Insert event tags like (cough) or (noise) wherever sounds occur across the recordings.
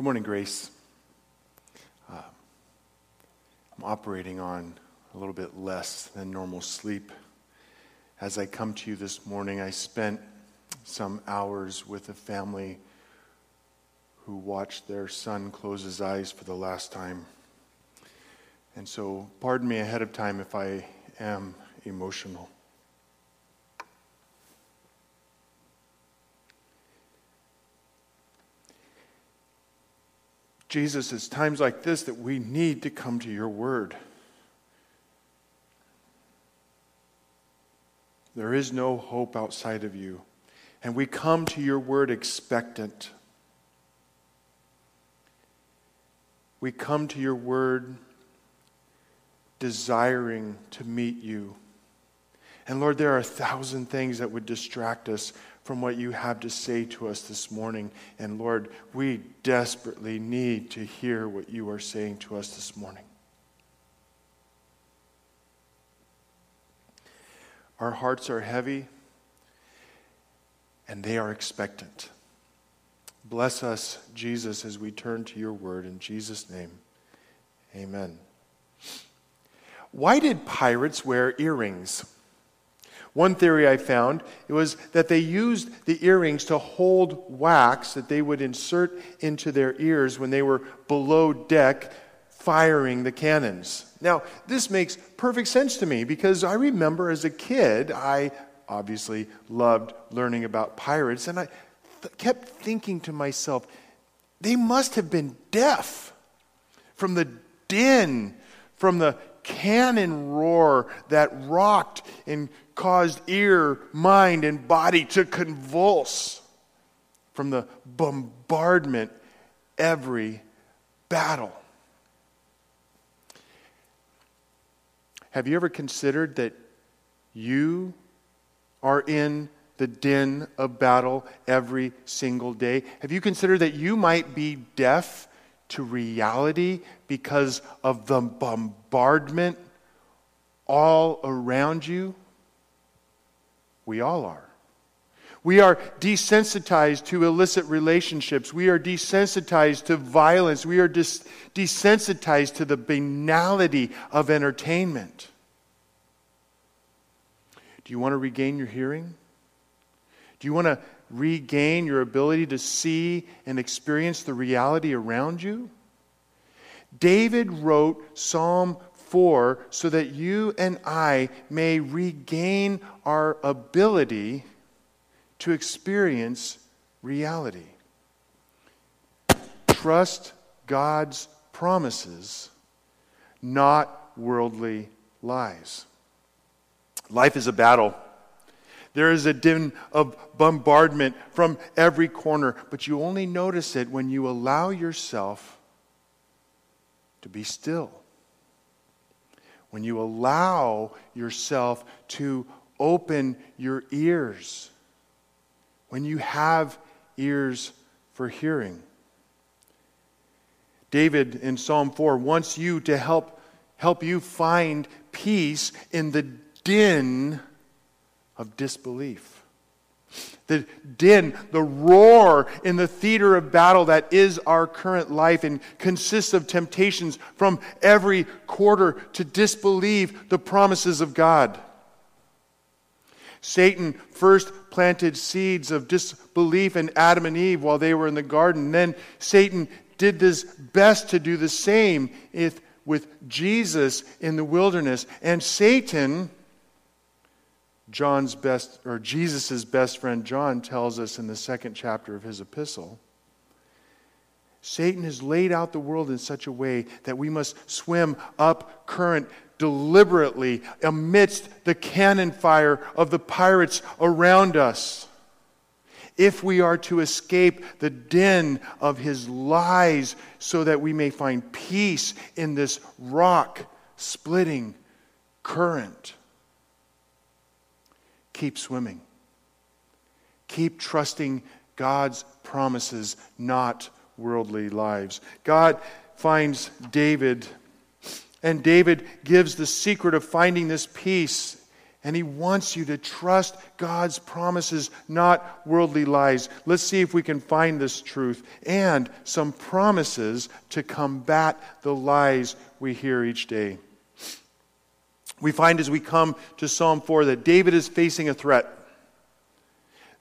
Good morning, Grace. Uh, I'm operating on a little bit less than normal sleep. As I come to you this morning, I spent some hours with a family who watched their son close his eyes for the last time. And so, pardon me ahead of time if I am emotional. Jesus, it's times like this that we need to come to your word. There is no hope outside of you. And we come to your word expectant. We come to your word desiring to meet you. And Lord, there are a thousand things that would distract us from what you have to say to us this morning. And Lord, we desperately need to hear what you are saying to us this morning. Our hearts are heavy and they are expectant. Bless us, Jesus, as we turn to your word. In Jesus' name, amen. Why did pirates wear earrings? One theory I found it was that they used the earrings to hold wax that they would insert into their ears when they were below deck firing the cannons. Now, this makes perfect sense to me because I remember as a kid, I obviously loved learning about pirates, and I th- kept thinking to myself, they must have been deaf from the din, from the cannon roar that rocked and caused ear, mind, and body to convulse from the bombardment every battle. Have you ever considered that you are in the din of battle every single day? Have you considered that you might be deaf to reality because of the bombardment all around you? We all are. We are desensitized to illicit relationships. We are desensitized to violence. We are des- desensitized to the banality of entertainment. Do you want to regain your hearing? Do you want to regain your ability to see and experience the reality around you? David wrote Psalm 4 so that you and I may regain our ability to experience reality. Trust God's promises, not worldly lies. Life is a battle. There is a din of bombardment from every corner, but you only notice it when you allow yourself to be still when you allow yourself to open your ears, when you have ears for hearing. David in Psalm 4 wants you to help, help you find peace in the din of disbelief the din, the roar in the theater of battle that is our current life and consists of temptations from every quarter to disbelieve the promises of God. Satan first planted seeds of disbelief in Adam and Eve while they were in the garden. Then Satan did his best to do the same if, with Jesus in the wilderness. And Satan John's best, or Jesus' best friend John tells us in the second chapter of his epistle. Satan has laid out the world in such a way that we must swim up current deliberately amidst the cannon fire of the pirates around us. If we are to escape the din of his lies, so that we may find peace in this rock splitting current. Keep swimming. Keep trusting God's promises, not worldly lives. God finds David, and David gives the secret of finding this peace And he wants you to trust God's promises, not worldly lies. Let's see if we can find this truth and some promises to combat the lies we hear each day. We find as we come to Psalm 4 that David is facing a threat.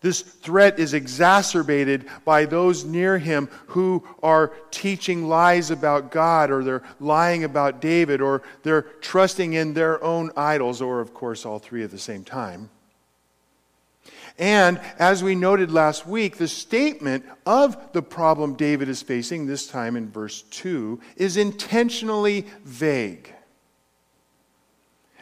This threat is exacerbated by those near him who are teaching lies about God, or they're lying about David, or they're trusting in their own idols, or, of course, all three at the same time. And as we noted last week, the statement of the problem David is facing, this time in verse 2, is intentionally vague.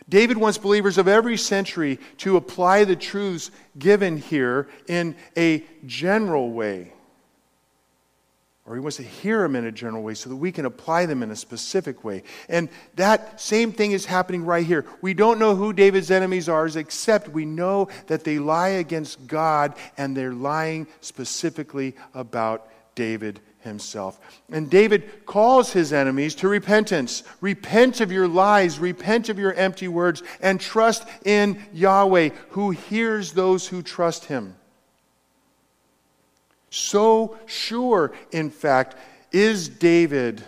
David wants believers of every century to apply the truths given here in a general way. Or he wants to hear them in a general way so that we can apply them in a specific way. And that same thing is happening right here. We don't know who David's enemies are, except we know that they lie against God and they're lying specifically about David himself. And David calls his enemies to repentance. Repent of your lies, repent of your empty words, and trust in Yahweh, who hears those who trust him. So sure, in fact, is David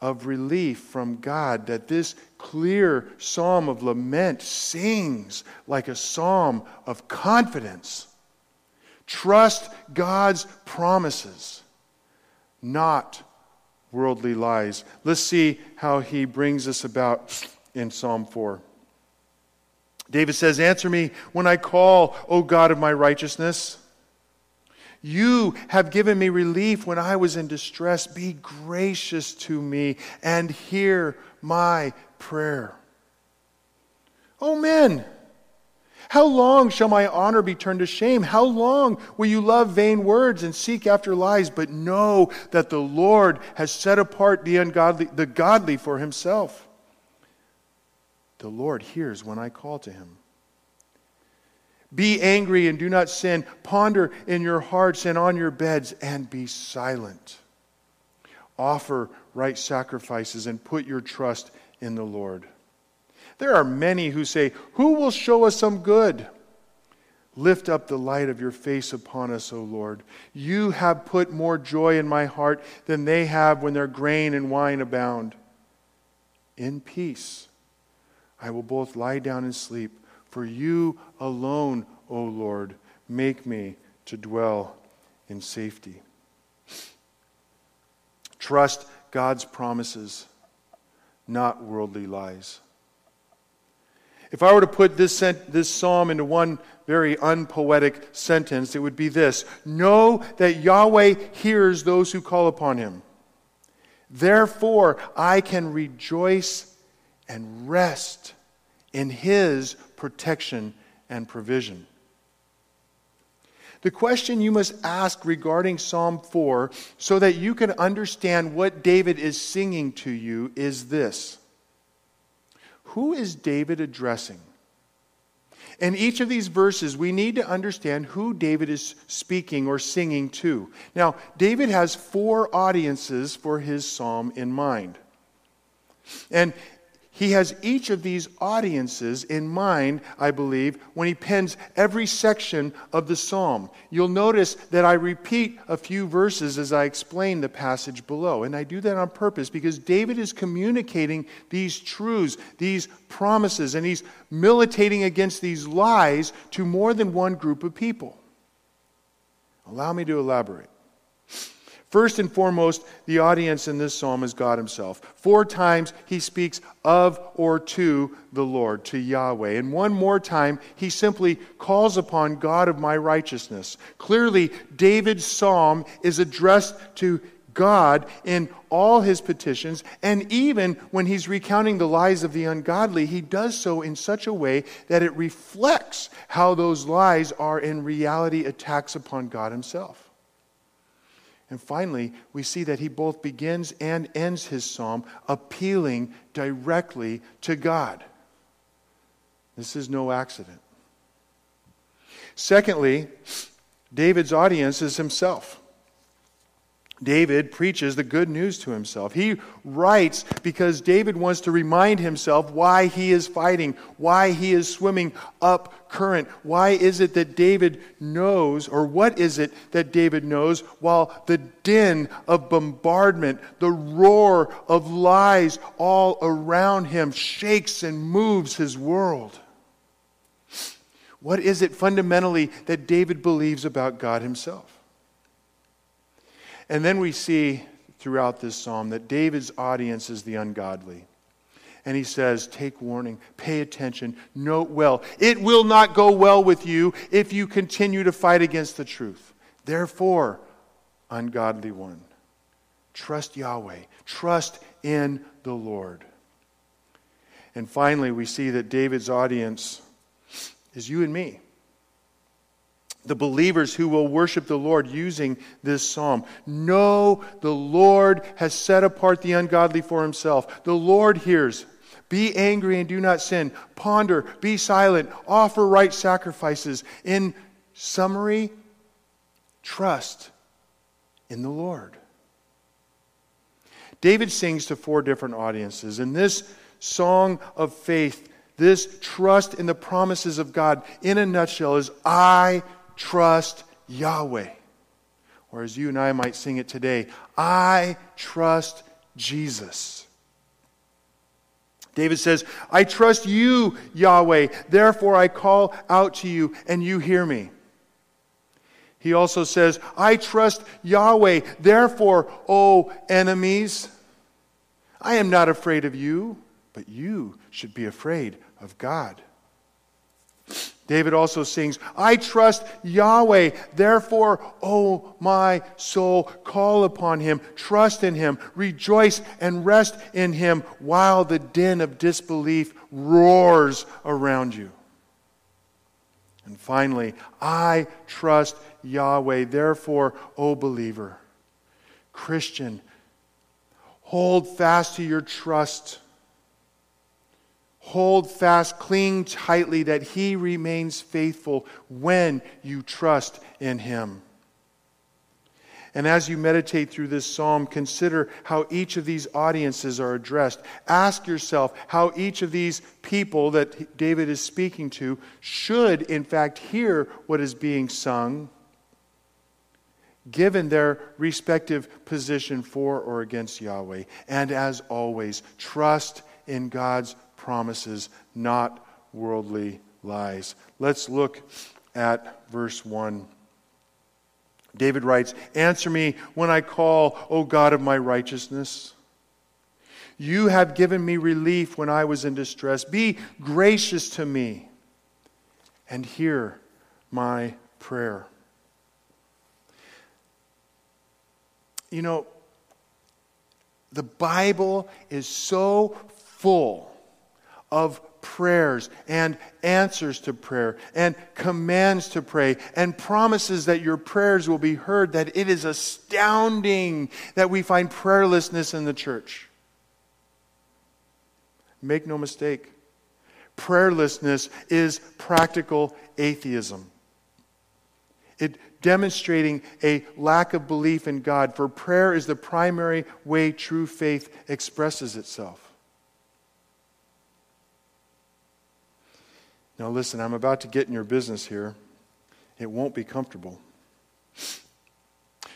of relief from God that this clear psalm of lament sings like a psalm of confidence. Trust God's promises not worldly lies. Let's see how he brings us about in Psalm 4. David says, Answer me when I call, O God of my righteousness. You have given me relief when I was in distress. Be gracious to me and hear my prayer. Oh, men. How long shall my honor be turned to shame? How long will you love vain words and seek after lies, but know that the Lord has set apart the ungodly, the godly for himself? The Lord hears when I call to him. Be angry and do not sin. Ponder in your hearts and on your beds and be silent. Offer right sacrifices and put your trust in the Lord. There are many who say, Who will show us some good? Lift up the light of your face upon us, O Lord. You have put more joy in my heart than they have when their grain and wine abound. In peace I will both lie down and sleep, for you alone, O Lord, make me to dwell in safety. Trust God's promises, not worldly lies. If I were to put this, this psalm into one very unpoetic sentence, it would be this Know that Yahweh hears those who call upon him. Therefore, I can rejoice and rest in his protection and provision. The question you must ask regarding Psalm 4 so that you can understand what David is singing to you is this who is David addressing? In each of these verses, we need to understand who David is speaking or singing to. Now, David has four audiences for his psalm in mind. And he has each of these audiences in mind, I believe, when he pens every section of the psalm. You'll notice that I repeat a few verses as I explain the passage below. And I do that on purpose because David is communicating these truths, these promises, and he's militating against these lies to more than one group of people. Allow me to elaborate. First and foremost, the audience in this psalm is God Himself. Four times he speaks of or to the Lord, to Yahweh. And one more time, he simply calls upon God of my righteousness. Clearly, David's psalm is addressed to God in all his petitions, and even when he's recounting the lies of the ungodly, he does so in such a way that it reflects how those lies are in reality attacks upon God Himself. And finally, we see that he both begins and ends his psalm appealing directly to God. This is no accident. Secondly, David's audience is himself. David preaches the good news to himself. He writes because David wants to remind himself why he is fighting, why he is swimming up current. Why is it that David knows, or what is it that David knows, while the din of bombardment, the roar of lies all around him shakes and moves his world? What is it fundamentally that David believes about God himself? And then we see throughout this psalm that David's audience is the ungodly. And he says, Take warning, pay attention, note well. It will not go well with you if you continue to fight against the truth. Therefore, ungodly one, trust Yahweh, trust in the Lord. And finally, we see that David's audience is you and me the believers who will worship the Lord using this psalm. Know the Lord has set apart the ungodly for himself. The Lord hears. Be angry and do not sin. Ponder, be silent, offer right sacrifices. In summary, trust in the Lord. David sings to four different audiences. And this song of faith, this trust in the promises of God, in a nutshell, is I trust Yahweh. Or as you and I might sing it today, I trust Jesus. David says, I trust you, Yahweh, therefore I call out to you, and you hear me. He also says, I trust Yahweh, therefore, O enemies, I am not afraid of you, but you should be afraid of God. David also sings, I trust Yahweh, therefore, O my soul, call upon him, trust in him, rejoice and rest in him while the din of disbelief roars around you. And finally, I trust Yahweh, therefore, O believer, Christian, hold fast to your trust Hold fast, cling tightly that He remains faithful when you trust in Him. And as you meditate through this psalm, consider how each of these audiences are addressed. Ask yourself how each of these people that David is speaking to should, in fact, hear what is being sung, given their respective position for or against Yahweh. And as always, trust in God's promises, not worldly lies. Let's look at verse 1. David writes, Answer me when I call, O God of my righteousness. You have given me relief when I was in distress. Be gracious to me and hear my prayer. You know, the Bible is so full of prayers and answers to prayer and commands to pray and promises that your prayers will be heard, that it is astounding that we find prayerlessness in the church. Make no mistake, prayerlessness is practical atheism. It demonstrating a lack of belief in God, for prayer is the primary way true faith expresses itself. Now, listen, I'm about to get in your business here. It won't be comfortable.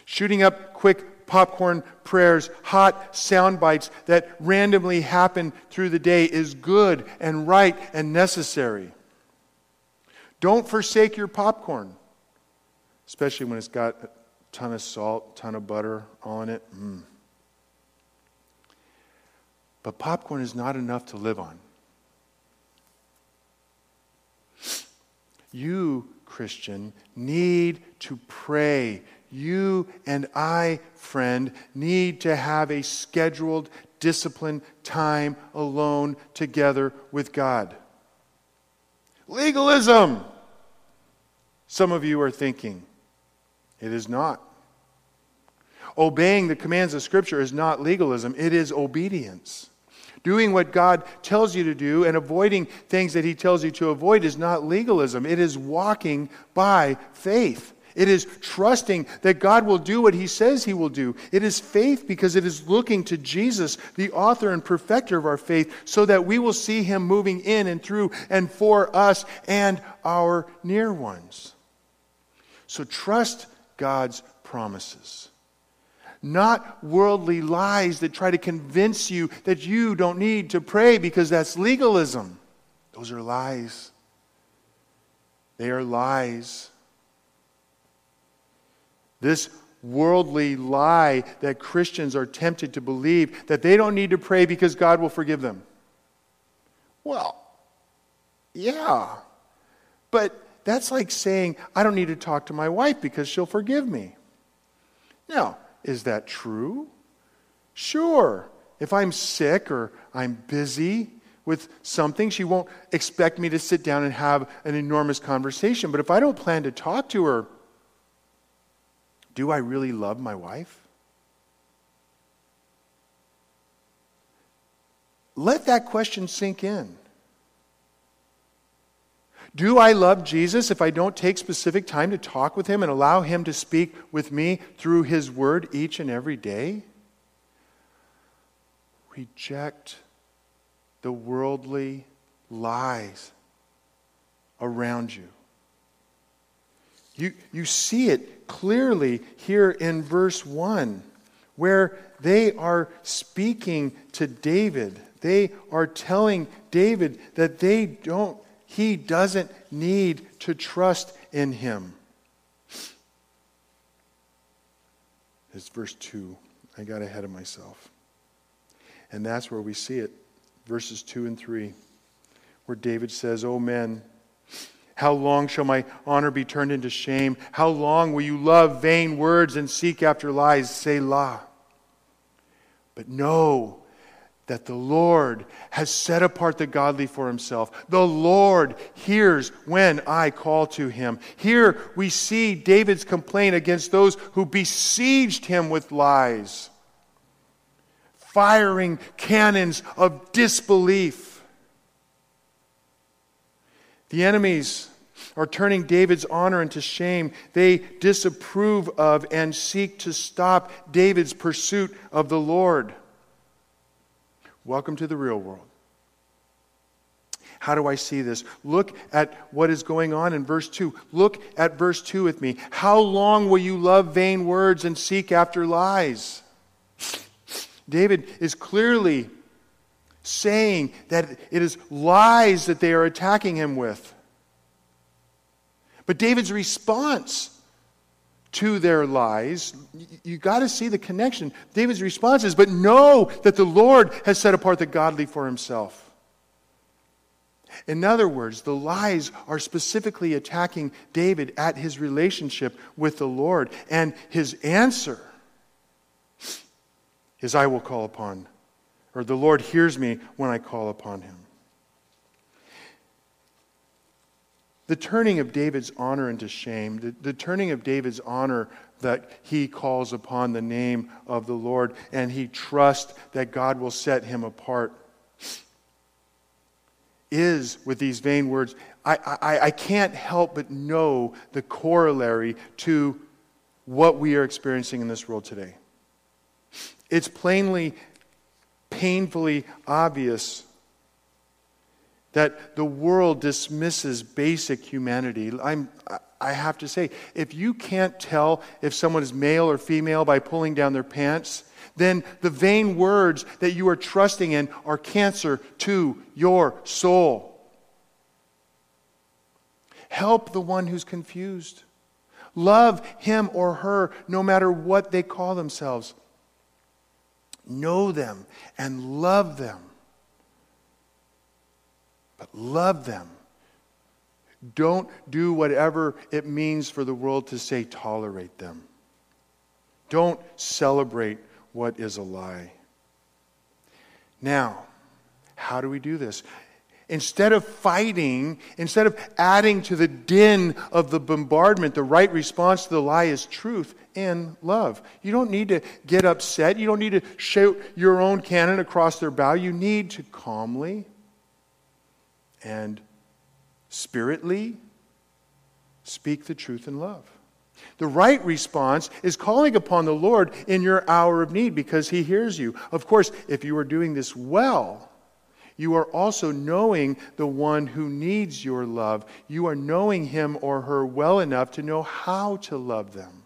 Shooting up quick popcorn prayers, hot sound bites that randomly happen through the day is good and right and necessary. Don't forsake your popcorn, especially when it's got a ton of salt, ton of butter on it. Mm. But popcorn is not enough to live on. You, Christian, need to pray. You and I, friend, need to have a scheduled, disciplined time alone together with God. Legalism! Some of you are thinking, it is not. Obeying the commands of Scripture is not legalism, it is obedience. Doing what God tells you to do and avoiding things that He tells you to avoid is not legalism. It is walking by faith. It is trusting that God will do what he says he will do. It is faith because it is looking to Jesus, the author and perfecter of our faith, so that we will see him moving in and through and for us and our near ones. So trust God's promises. Not worldly lies that try to convince you that you don't need to pray because that's legalism. Those are lies. They are lies. This worldly lie that Christians are tempted to believe that they don't need to pray because God will forgive them. Well, yeah. But that's like saying, I don't need to talk to my wife because she'll forgive me. Now, is that true? Sure. If I'm sick or I'm busy with something, she won't expect me to sit down and have an enormous conversation. But if I don't plan to talk to her, do I really love my wife? Let that question sink in. Do I love Jesus if I don't take specific time to talk with him and allow him to speak with me through his word each and every day? Reject the worldly lies around you. You, you see it clearly here in verse 1, where they are speaking to David. They are telling David that they don't, he doesn't need to trust in him. It's verse 2. I got ahead of myself. And that's where we see it, verses 2 and 3, where David says, O men, how long shall my honor be turned into shame? How long will you love vain words and seek after lies? Selah. But know that the Lord has set apart the godly for himself. The Lord hears when I call to him. Here we see David's complaint against those who besieged him with lies, firing cannons of disbelief. The enemies are turning David's honor into shame. They disapprove of and seek to stop David's pursuit of the Lord. Welcome to the real world. How do I see this? Look at what is going on in verse 2. Look at verse 2 with me. How long will you love vain words and seek after lies? David is clearly saying that it is lies that they are attacking him with. But David's response to their lies, you got to see the connection. David's response is, But know that the Lord has set apart the godly for himself. In other words, the lies are specifically attacking David at his relationship with the Lord. And his answer is, I will call upon or the Lord hears me when I call upon him. The turning of David's honor into shame, the, the, turning of David's honor that he calls upon the name of the Lord and he trusts that God will set him apart, is with these vain words. I, I, I can't help but know the corollary to what we are experiencing in this world today. It's plainly painfully obvious that the world dismisses basic humanity. I'm, I have to say, if you can't tell if someone is male or female by pulling down their pants, then the vain words that you are trusting in are cancer to your soul. Help the one who's confused. Love him or her no matter what they call themselves. Know them and love them. But love them. Don't do whatever it means for the world to say tolerate them. Don't celebrate what is a lie. Now, how do we do this? Instead of fighting, instead of adding to the din of the bombardment, the right response to the lie is truth and love. You don't need to get upset. You don't need to shout your own cannon across their bow. You need to calmly and spiritly speak the truth in love. The right response is calling upon the Lord in your hour of need because he hears you. Of course, if you are doing this well, you are also knowing the one who needs your love. You are knowing him or her well enough to know how to love them,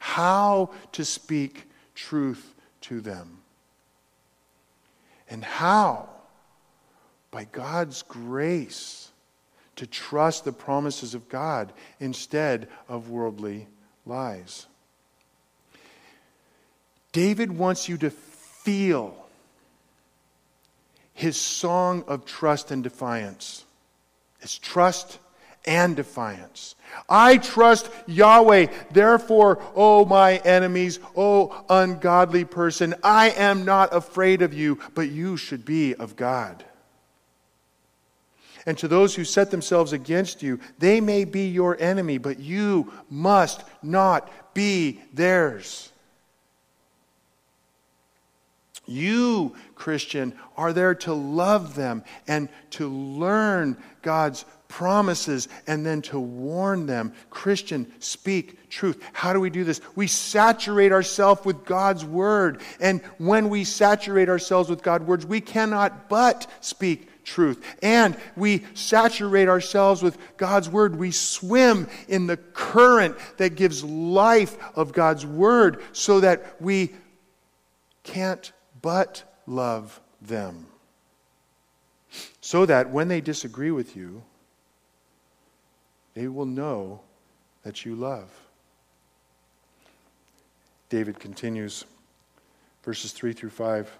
how to speak truth to them. And how? By God's grace to trust the promises of God instead of worldly lies. David wants you to feel his song of trust and defiance. It's trust and defiance. I trust Yahweh. Therefore, O oh my enemies, O oh ungodly person, I am not afraid of you, but you should be of God. And to those who set themselves against you, they may be your enemy, but you must not be theirs. You, Christian, are there to love them and to learn God's promises and then to warn them. Christian, speak truth. How do we do this? We saturate ourselves with God's word. And when we saturate ourselves with God's words, we cannot but speak truth. And we saturate ourselves with God's Word. We swim in the current that gives life of God's Word so that we can't but love them. So that when they disagree with you, they will know that you love. David continues, verses 3 through 5.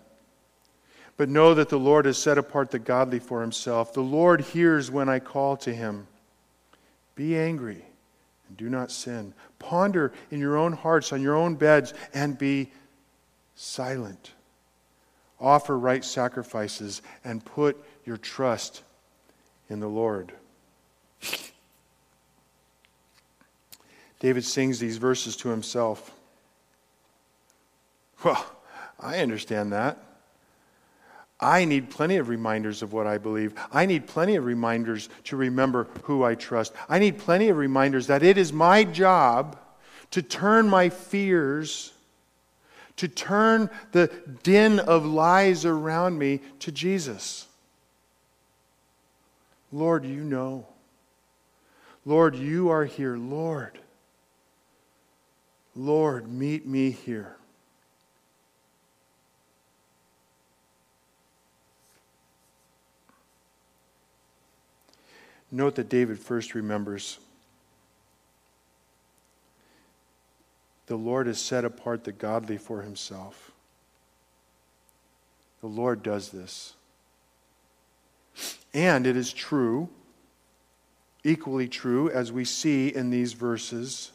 But know that the Lord has set apart the godly for himself. The Lord hears when I call to him. Be angry and do not sin. Ponder in your own hearts, on your own beds, and be silent. Offer right sacrifices and put your trust in the Lord. David sings these verses to himself. Well, I understand that. I need plenty of reminders of what I believe. I need plenty of reminders to remember who I trust. I need plenty of reminders that it is my job to turn my fears, to turn the din of lies around me to Jesus. Lord, you know. Lord, you are here. Lord, Lord, meet me here. Note that David first remembers the Lord has set apart the godly for himself. The Lord does this. And it is true, equally true, as we see in these verses,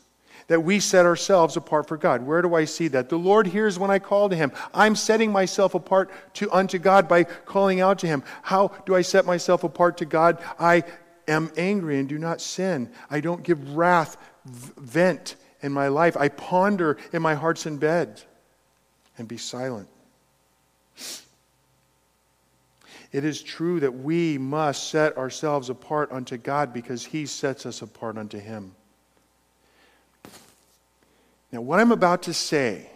that we set ourselves apart for God. Where do I see that? The Lord hears when I call to Him. I'm setting myself apart to, unto God by calling out to Him. How do I set myself apart to God? I am angry and do not sin. I don't give wrath vent in my life. I ponder in my heart's in bed and be silent. It is true that we must set ourselves apart unto God because He sets us apart unto Him. Now, what I'm about to say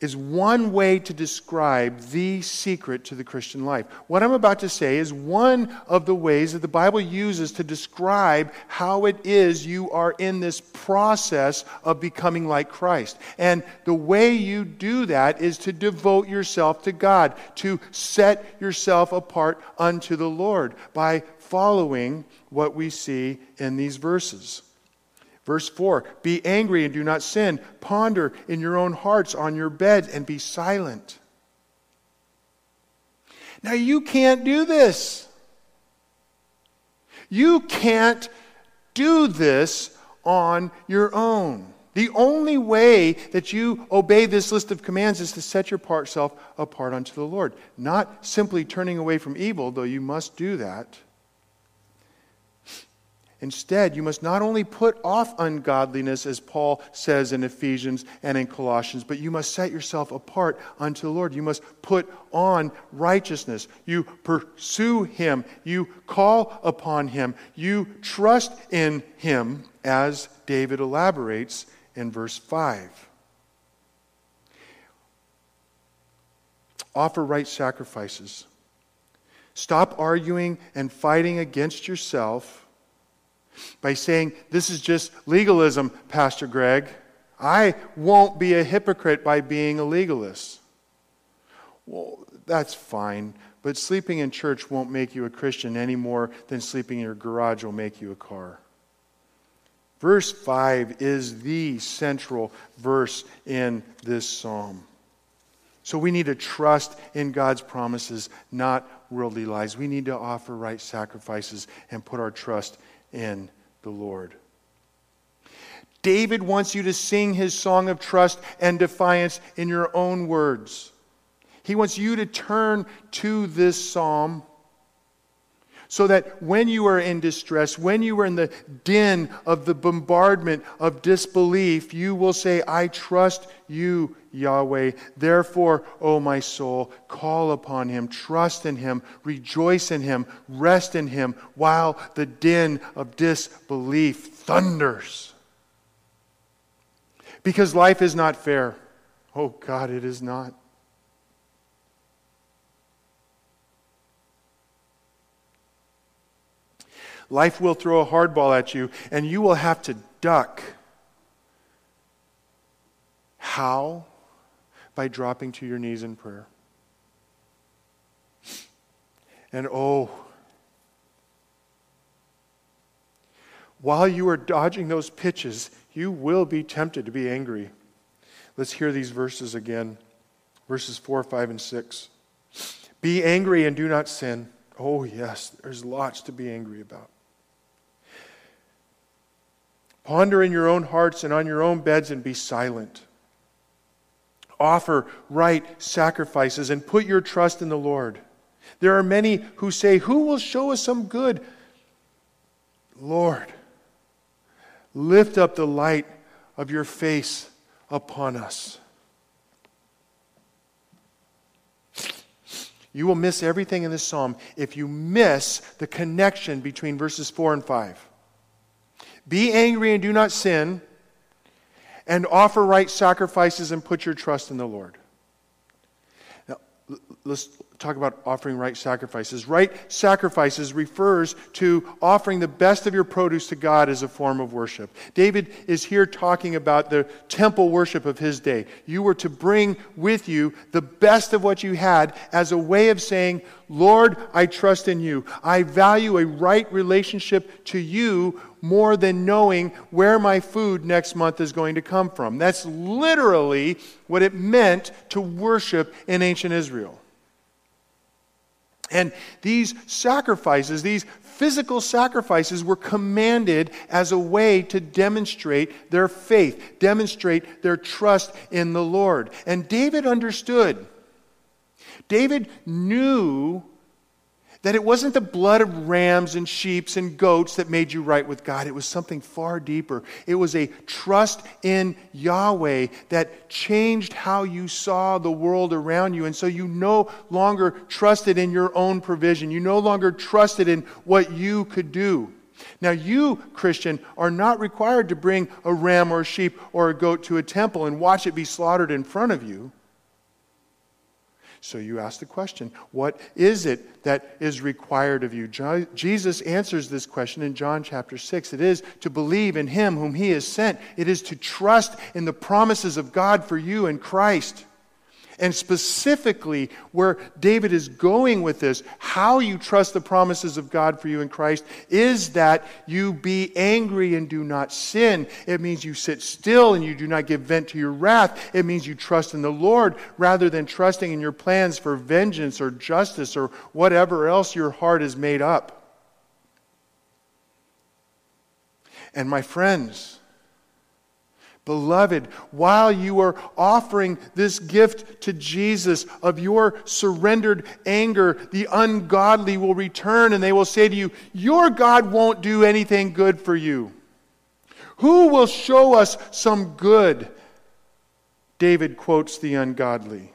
is one way to describe the secret to the Christian life. What I'm about to say is one of the ways that the Bible uses to describe how it is you are in this process of becoming like Christ. And the way you do that is to devote yourself to God, to set yourself apart unto the Lord by following what we see in these verses. Verse 4 Be angry and do not sin. Ponder in your own hearts on your bed and be silent. Now, you can't do this. You can't do this on your own. The only way that you obey this list of commands is to set yourself apart unto the Lord. Not simply turning away from evil, though you must do that Instead, you must not only put off ungodliness, as Paul says in Ephesians and in Colossians, but you must set yourself apart unto the Lord. You must put on righteousness. You pursue Him. You call upon Him. You trust in Him, as David elaborates in verse 5. Offer right sacrifices. Stop arguing and fighting against yourself by saying, This is just legalism, Pastor Greg. I won't be a hypocrite by being a legalist. Well, that's fine, but sleeping in church won't make you a Christian any more than sleeping in your garage will make you a car. Verse 5 is the central verse in this psalm. So we need to trust in God's promises, not worldly lies. We need to offer right sacrifices and put our trust in the Lord. David wants you to sing his song of trust and defiance in your own words. He wants you to turn to this psalm so that when you are in distress, when you are in the din of the bombardment of disbelief, you will say, I trust you, Yahweh. Therefore, O my soul, call upon him, trust in him, rejoice in him, rest in him, while the din of disbelief thunders. Because life is not fair. Oh God, it is not. Life will throw a hardball at you, and you will have to duck. How? By dropping to your knees in prayer. And oh, while you are dodging those pitches, you will be tempted to be angry. Let's hear these verses again verses 4, 5, and 6. Be angry and do not sin. Oh, yes, there's lots to be angry about. Ponder in your own hearts and on your own beds and be silent. Offer right sacrifices and put your trust in the Lord. There are many who say, Who will show us some good? Lord, lift up the light of your face upon us. You will miss everything in this psalm if you miss the connection between verses 4 and 5. Be angry and do not sin, and offer right sacrifices and put your trust in the Lord. Now, let's talk about offering right sacrifices. Right sacrifices refers to offering the best of your produce to God as a form of worship. David is here talking about the temple worship of his day. You were to bring with you the best of what you had as a way of saying, Lord, I trust in you. I value a right relationship to you more than knowing where my food next month is going to come from. That's literally what it meant to worship in ancient Israel. And these sacrifices, these physical sacrifices, were commanded as a way to demonstrate their faith, demonstrate their trust in the Lord. And David understood. David knew that it wasn't the blood of rams and sheep and goats that made you right with God. It was something far deeper. It was a trust in Yahweh that changed how you saw the world around you. And so you no longer trusted in your own provision. You no longer trusted in what you could do. Now, you, Christian, are not required to bring a ram or a sheep or a goat to a temple and watch it be slaughtered in front of you. So you ask the question, what is it that is required of you? Jesus answers this question in John chapter 6. It is to believe in him whom he has sent, it is to trust in the promises of God for you in Christ. And specifically, where David is going with this, how you trust the promises of God for you in Christ, is that you be angry and do not sin. It means you sit still and you do not give vent to your wrath. It means you trust in the Lord rather than trusting in your plans for vengeance or justice or whatever else your heart is made up. And my friends, Beloved, while you are offering this gift to Jesus of your surrendered anger, the ungodly will return and they will say to you, Your God won't do anything good for you. Who will show us some good? David quotes the ungodly.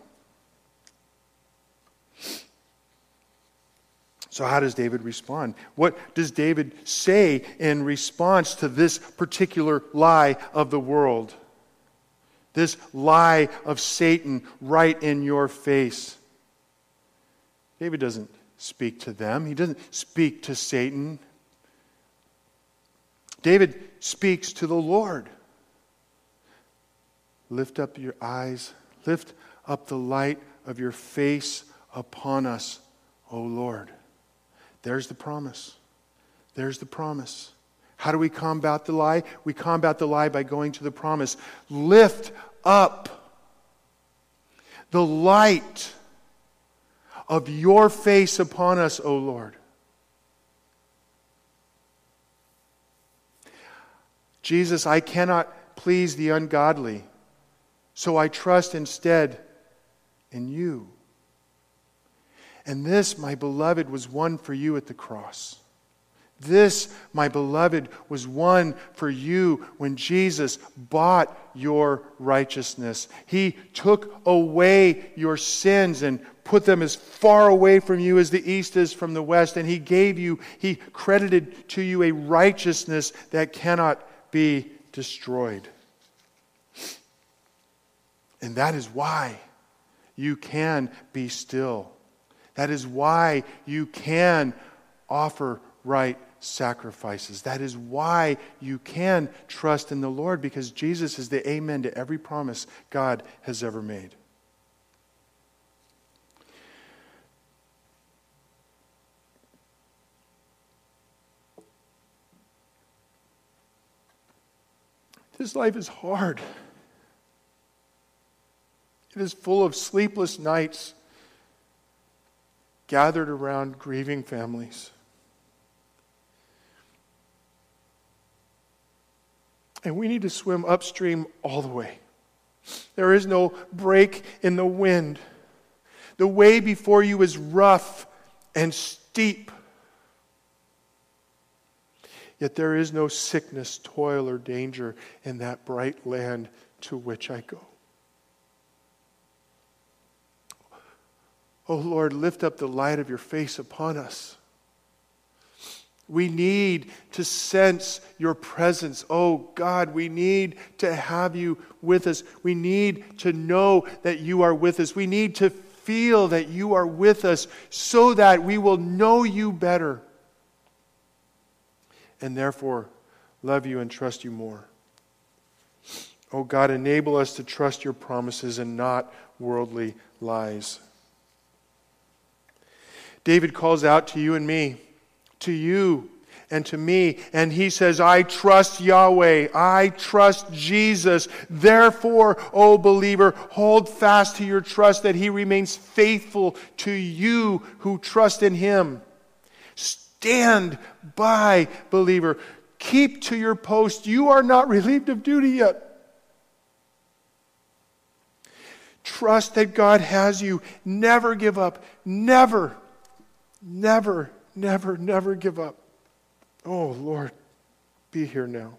So, how does David respond? What does David say in response to this particular lie of the world? This lie of Satan right in your face. David doesn't speak to them, he doesn't speak to Satan. David speaks to the Lord. Lift up your eyes, lift up the light of your face upon us, O Lord. There's the promise. There's the promise. How do we combat the lie? We combat the lie by going to the promise. Lift up the light of your face upon us, O Lord. Jesus, I cannot please the ungodly, so I trust instead in you. And this, my beloved, was won for you at the cross. This, my beloved, was won for you when Jesus bought your righteousness. He took away your sins and put them as far away from you as the east is from the west. And He gave you, He credited to you a righteousness that cannot be destroyed. And that is why you can be still that is why you can offer right sacrifices. That is why you can trust in the Lord because Jesus is the amen to every promise God has ever made. This life is hard. It is full of sleepless nights gathered around grieving families. And we need to swim upstream all the way. There is no break in the wind. The way before you is rough and steep. Yet there is no sickness, toil, or danger in that bright land to which I go. Oh Lord, lift up the light of your face upon us. We need to sense your presence. Oh God, we need to have you with us. We need to know that you are with us. We need to feel that you are with us so that we will know you better and therefore love you and trust you more. Oh God, enable us to trust your promises and not worldly lies. David calls out to you and me, to you and to me, and he says, I trust Yahweh. I trust Jesus. Therefore, O believer, hold fast to your trust that he remains faithful to you who trust in him. Stand by, believer. Keep to your post. You are not (laughs) relieved of duty yet. Trust that God has you. Never give up. Never Never, never, never give up. Oh, Lord, be here now.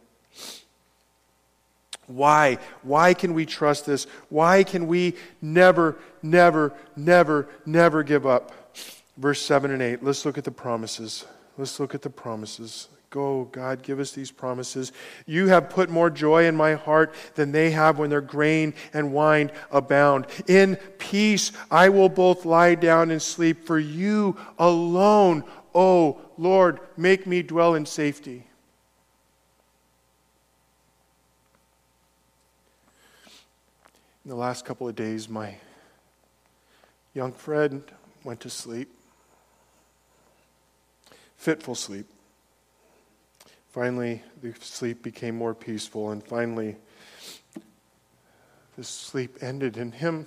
Why? Why can we trust this? Why can we never, never, never, never give up? Verse 7 and 8. Let's look at the promises. Let's look at the promises. Go, God, give us these promises. You have put more joy in my heart than they have when their grain and wine abound. In peace I will both lie down and sleep, for you alone, oh, Lord, make me dwell in safety. In the last couple of days, my young friend went to sleep, fitful sleep. Finally, the sleep became more peaceful, and finally, the sleep ended in him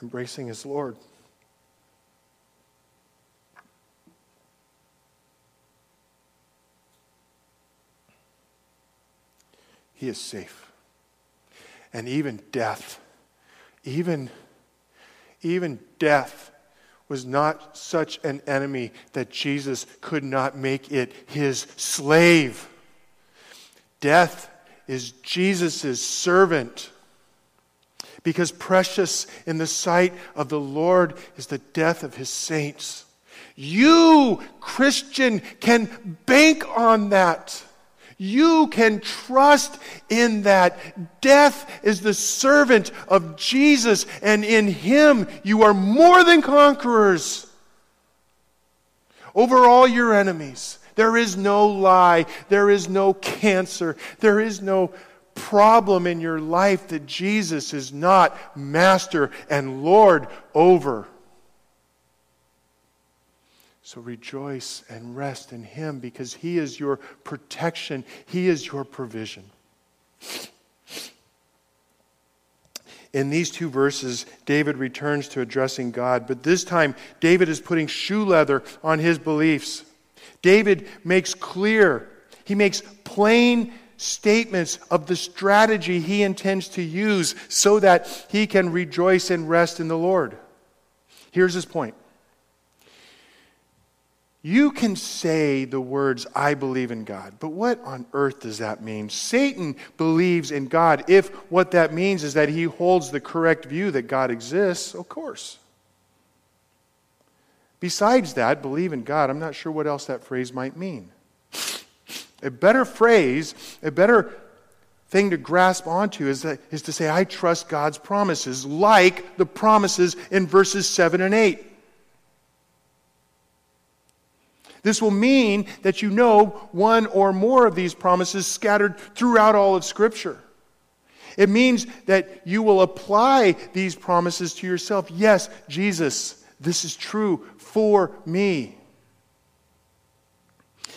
embracing his Lord. He is safe. and even death. Even, even death was not such an enemy that Jesus could not make it his slave. Death is Jesus' servant. Because precious in the sight of the Lord is the death of his saints. You, Christian, can bank on that. You can trust in that. Death is the servant of Jesus, and in him you are more than conquerors over all your enemies. There is no lie, there is no cancer, there is no problem in your life that Jesus is not master and Lord over. So rejoice and rest in Him because He is your protection, He is your provision. In these two verses, David returns to addressing God, but this time, David is putting shoe leather on his beliefs. David makes clear, he makes plain statements of the strategy he intends to use so that he can rejoice and rest in the Lord. Here's his point you can say the words, I believe in God, but what on earth does that mean? Satan believes in God if what that means is that he holds the correct view that God exists, of course. Besides that, believe in God, I'm not sure what else that phrase might mean. A better phrase, a better thing to grasp onto is, that, is to say, I trust God's promises, like the promises in verses 7 and 8. This will mean that you know one or more of these promises scattered throughout all of Scripture. It means that you will apply these promises to yourself. Yes, Jesus, this is true for me.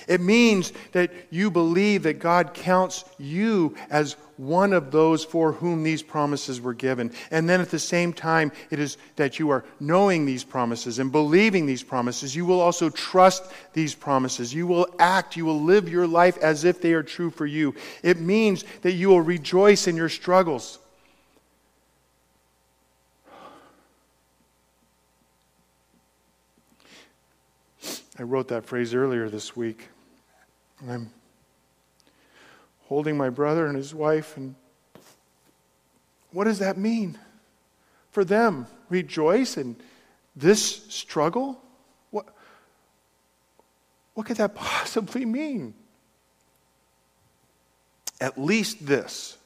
It means that you believe that God counts you as one of those for whom these promises were given. And then at the same time, it is that you are knowing these promises and believing these promises. You will also trust these promises. You will act, you will live your life as if they are true for you. It means that you will rejoice in your struggles. I wrote that phrase earlier this week. I'm holding my brother and his wife, and what does that mean for them? Rejoice in this struggle? What, what could that (laughs) possibly mean? At least this.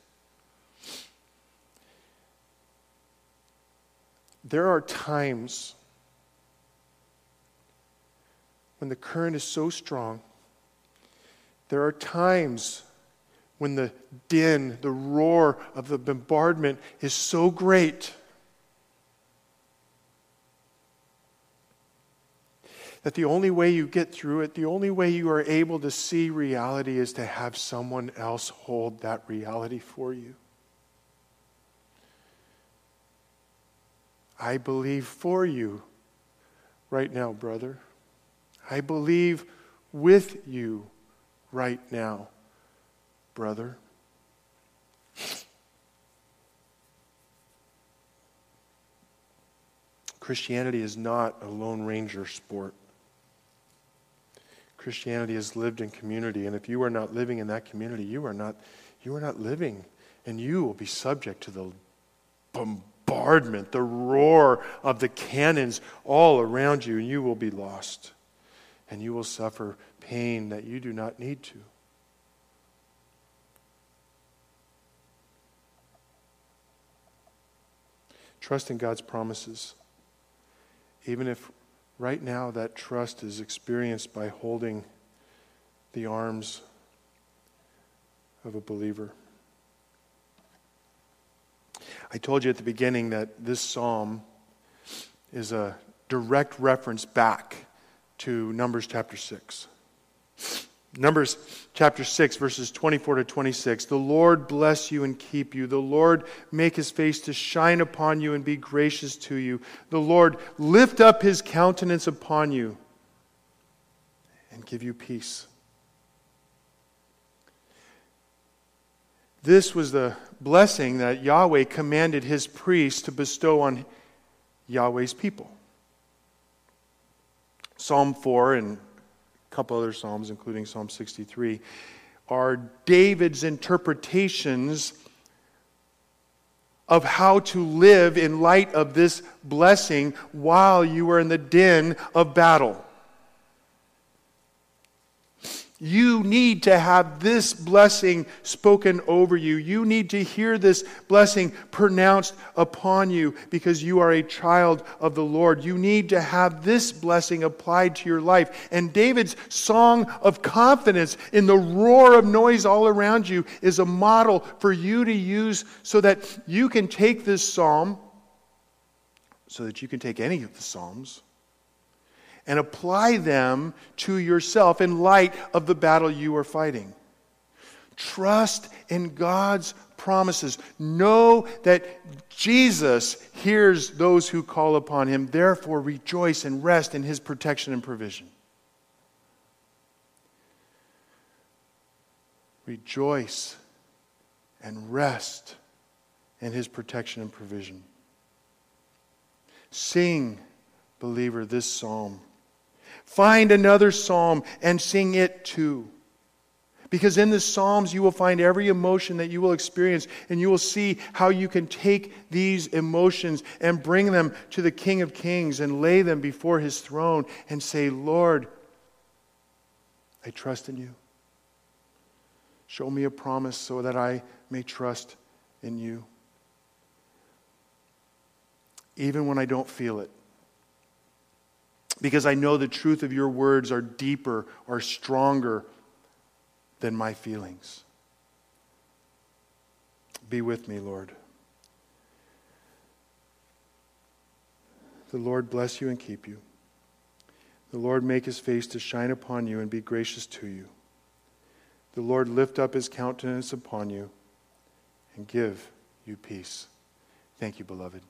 There are times when the current is so strong there are times when the din, the roar of the bombardment is so great that the only way you get through it, the only way you are able to see reality is to have someone else hold that reality for you. I believe for you right now, brother. I believe with you right now, brother. Christianity is not a Lone Ranger sport. Christianity is lived in community, and if you are not living in that community, you are not, you are not living, and you will be subject to the bombardment, the roar of the cannons all around you, and you will be lost, and you will suffer pain that you do not need to. Trust in God's promises, even if right now that trust is experienced by holding the arms of a believer. I told you at the beginning that this psalm is a direct reference back to Numbers chapter 6. Numbers chapter 6, verses 24 to 26. The Lord bless you and keep you. The Lord make his face to shine upon you and be gracious to you. The Lord lift up his countenance upon you and give you peace. This was the blessing that Yahweh commanded his priests to bestow on Yahweh's people. Psalm 4 and couple other Psalms, including Psalm 63, are David's interpretations of how to live in light of this blessing while you are in the din of battle. You need to have this blessing spoken over you. You need to hear this blessing pronounced upon you because you are a child of the Lord. You need to have this blessing applied to your life. And David's song of confidence in the roar of noise all around you is a model for you to use so that you can take this psalm, so that you can take any of the psalms and apply them to yourself in light of the battle you are fighting. Trust in God's promises. Know that Jesus hears those who call upon him. Therefore, rejoice and rest in his protection and provision. Rejoice and rest in his protection and provision. Sing, believer, this psalm. Find another psalm and sing it too. Because in the Psalms, you will find every emotion that you will experience, and you will see how you can take these emotions and bring them to the King of Kings and lay them before his throne and say, Lord, I trust in you. Show me a promise so that I may trust in you. Even when I don't feel it because I know the truth of your words are deeper, are stronger than my feelings. Be with me, Lord. The Lord bless you and keep you. The Lord make his face to shine upon you and be gracious to you. The Lord lift up his countenance upon you and give you peace. Thank you, beloved.